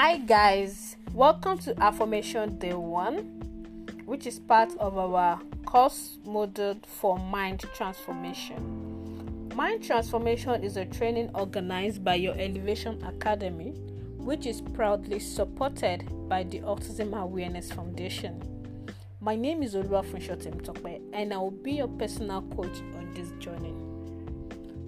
Hi, guys, welcome to Affirmation Day 1, which is part of our course model for mind transformation. Mind transformation is a training organized by your Elevation Academy, which is proudly supported by the Autism Awareness Foundation. My name is Oluwafunsho Timtokpe, and I will be your personal coach on this journey.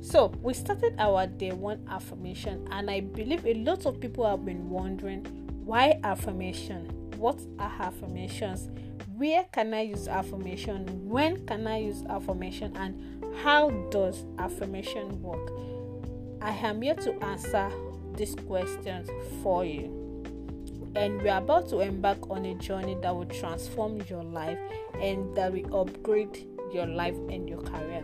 So, we started our day one affirmation, and I believe a lot of people have been wondering why affirmation? What are affirmations? Where can I use affirmation? When can I use affirmation? And how does affirmation work? I am here to answer these questions for you. And we're about to embark on a journey that will transform your life and that will upgrade your life and your career.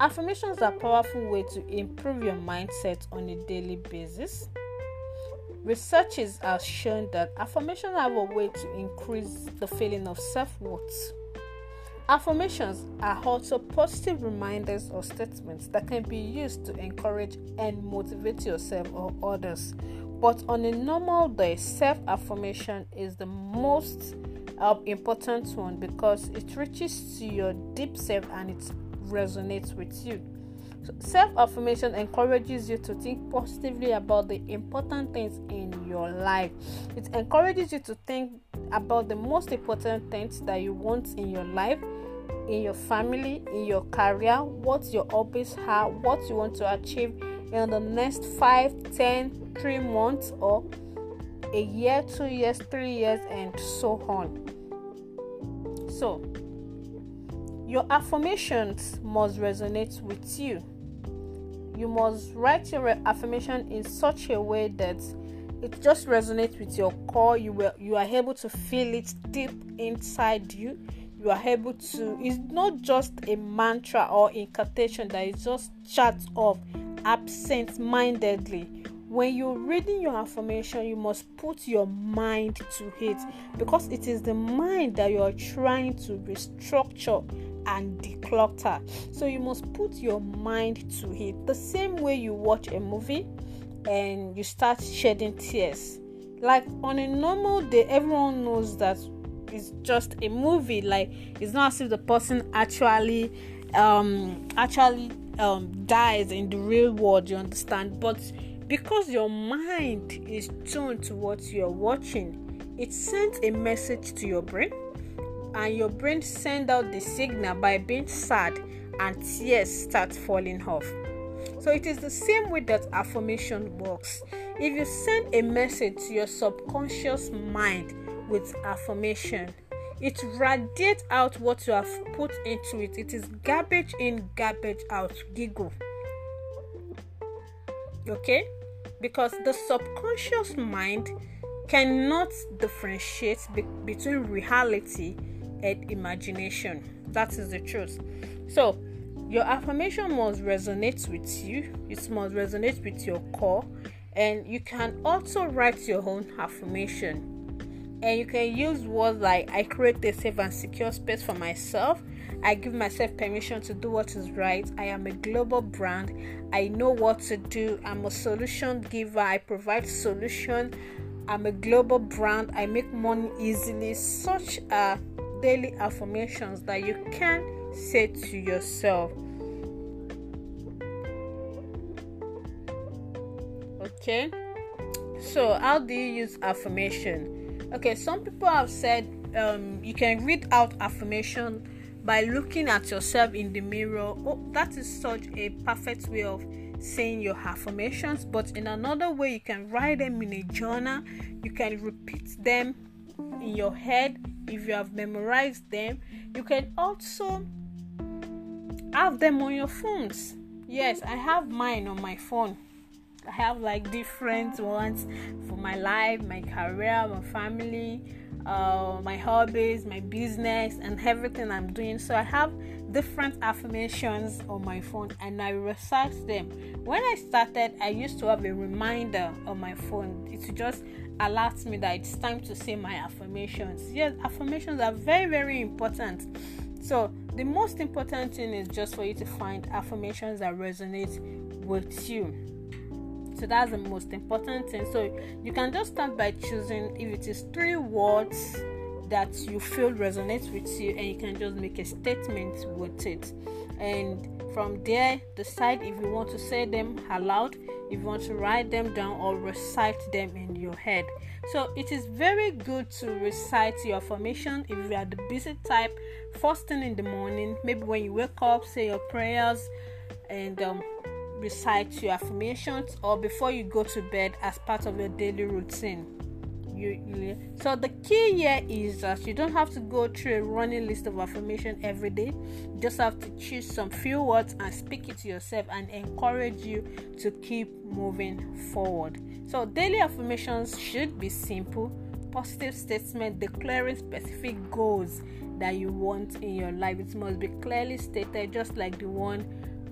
Affirmations are a powerful way to improve your mindset on a daily basis. Researchers have shown that affirmations have a way to increase the feeling of self-worth. Affirmations are also positive reminders or statements that can be used to encourage and motivate yourself or others. But on a normal day, self affirmation is the most uh, important one because it reaches to your deep self and it resonates with you. Self affirmation encourages you to think positively about the important things in your life. It encourages you to think about the most important things that you want in your life, in your family, in your career, what your hobbies are, what you want to achieve in the next 5, 10, 3 months, or a year, 2 years, 3 years, and so on. So, your affirmations must resonate with you. You must write your affirmation in such a way that it just resonates with your core. You will, you are able to feel it deep inside you. You are able to. It's not just a mantra or incantation that is just chat off absent-mindedly when you're reading your affirmation, you must put your mind to it because it is the mind that you are trying to restructure and declutter. So you must put your mind to it. The same way you watch a movie and you start shedding tears. Like on a normal day, everyone knows that it's just a movie. Like it's not as if the person actually um actually um dies in the real world, you understand? But because your mind is tuned to what you're watching, it sends a message to your brain and your brain sends out the signal by being sad and tears start falling off. So it is the same way that affirmation works. If you send a message to your subconscious mind with affirmation, it radiates out what you have put into it. It is garbage in, garbage out. Giggle. Okay? Because the subconscious mind cannot differentiate be- between reality and imagination. That is the truth. So, your affirmation must resonate with you, it must resonate with your core, and you can also write your own affirmation. And you can use words like I create a safe and secure space for myself. I give myself permission to do what is right. I am a global brand. I know what to do. I'm a solution giver. I provide solution. I'm a global brand. I make money easily. Such a daily affirmations that you can say to yourself. Okay, so how do you use affirmation? Okay, some people have said um, you can read out affirmation by looking at yourself in the mirror. Oh, that is such a perfect way of saying your affirmations, but in another way, you can write them in a journal, you can repeat them in your head if you have memorized them. You can also have them on your phones. Yes i have mine on my phone. I have like different ones for my life my career my family uh, my hobbies my business and everything i'm doing so i have different affirmations on my phone and i recite them when i started i used to have a reminder on my phone it just alerts me that it's time to say my affirmations. Yes, affirmations are very, very important. So, the most important thing is just for you to find affirmations that resonate with you. So that's the most important thing. So you can just start by choosing if it is three words that you feel resonates with you and you can just make a statement with it. And from there, decide if you want to say them aloud, if you want to write them down or recite them in your head. So it is very good to recite your affirmation if you are the busy type. First thing in the morning, maybe when you wake up, say your prayers and um, recite your affirmations, or before you go to bed as part of your daily routine. You, you, so the key here is that you don't have to go through a running list of affirmation every day. You just have to choose some few words and speak it to yourself and encourage you to keep moving forward. So daily affirmations should be simple, positive statement declaring specific goals that you want in your life. It must be clearly stated, just like the one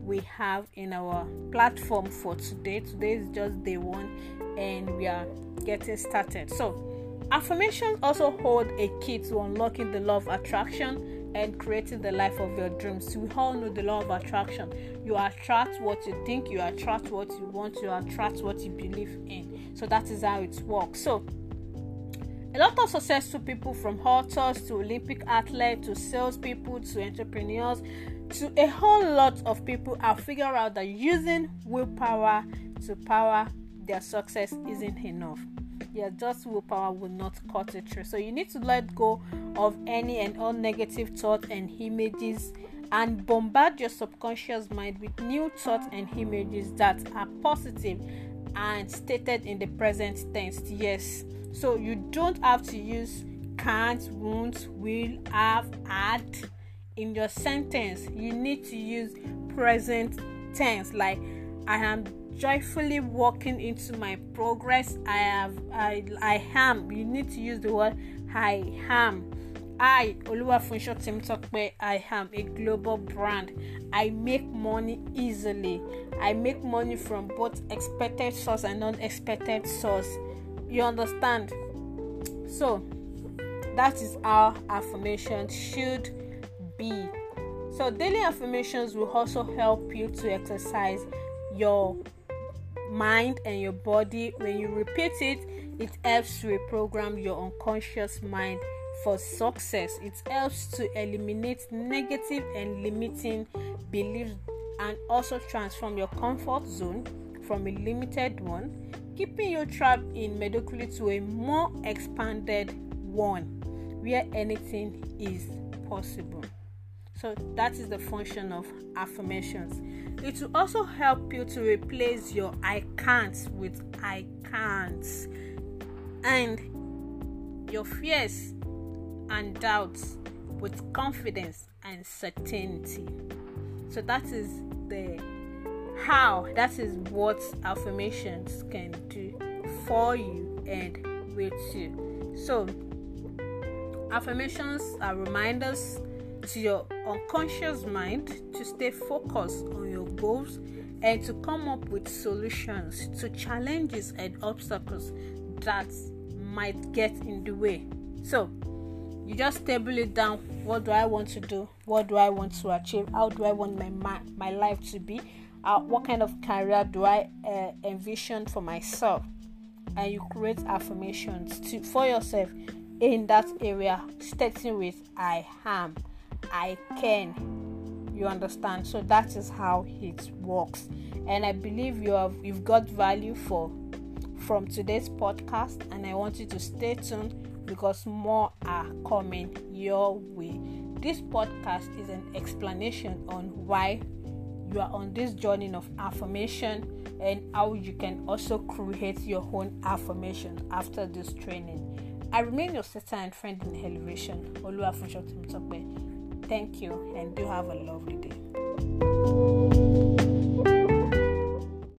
we have in our platform for today. Today is just day one, and we are getting started. So, affirmations also hold a key to unlocking the law of attraction and creating the life of your dreams. We all know the law of attraction. You attract what you think, you attract what you want, you attract what you believe in. So that is how it works. So a lot of successful people from authors to Olympic athletes to salespeople to entrepreneurs to a whole lot of people have figured out that using willpower to power their success isn't enough. Yeah, just willpower will not cut it through. So you need to let go of any and all negative thoughts and images and bombard your subconscious mind with new thoughts and images that are positive and stated in the present tense. Yes. So you don't have to use can't, won't, will, have, had in your sentence. You need to use present tense like I am joyfully walking into my progress. I have I I am. You need to use the word I am. I Oluwafunsho Timtokpe, I am a global brand. I make money easily. I make money from both expected source and unexpected source. You understand? So that is how affirmation should be. So daily affirmations will also help you to exercise your mind and your body. When you repeat it, it helps to reprogram your unconscious mind for success. It helps to eliminate negative and limiting beliefs and also transform your comfort zone from a limited one, keeping you trapped in mediocrity to a more expanded one where anything is possible. So, that is the function of affirmations. It will also help you to replace your I can't with I can't and your fears and doubts with confidence and certainty. So that is the how that is what affirmations can do for you and with you. So affirmations are reminders to your unconscious mind to stay focused on your goals and to come up with solutions to challenges and obstacles that might get in the way. So, you just table it down. What do I want to do? What do I want to achieve? How do I want my my, life to be? Uh, what kind of career do I uh, envision for myself? And you create affirmations to for yourself in that area, starting with I am, I can. You understand? So that is how it works. And I believe you have you've got value for from today's podcast, and I want you to stay tuned because more are coming your way. This podcast is an explanation on why you are on this journey of affirmation and how you can also create your own affirmation after this training. I remain your sister and friend in elevation, Oluwafunsho Thank you and do have a lovely day.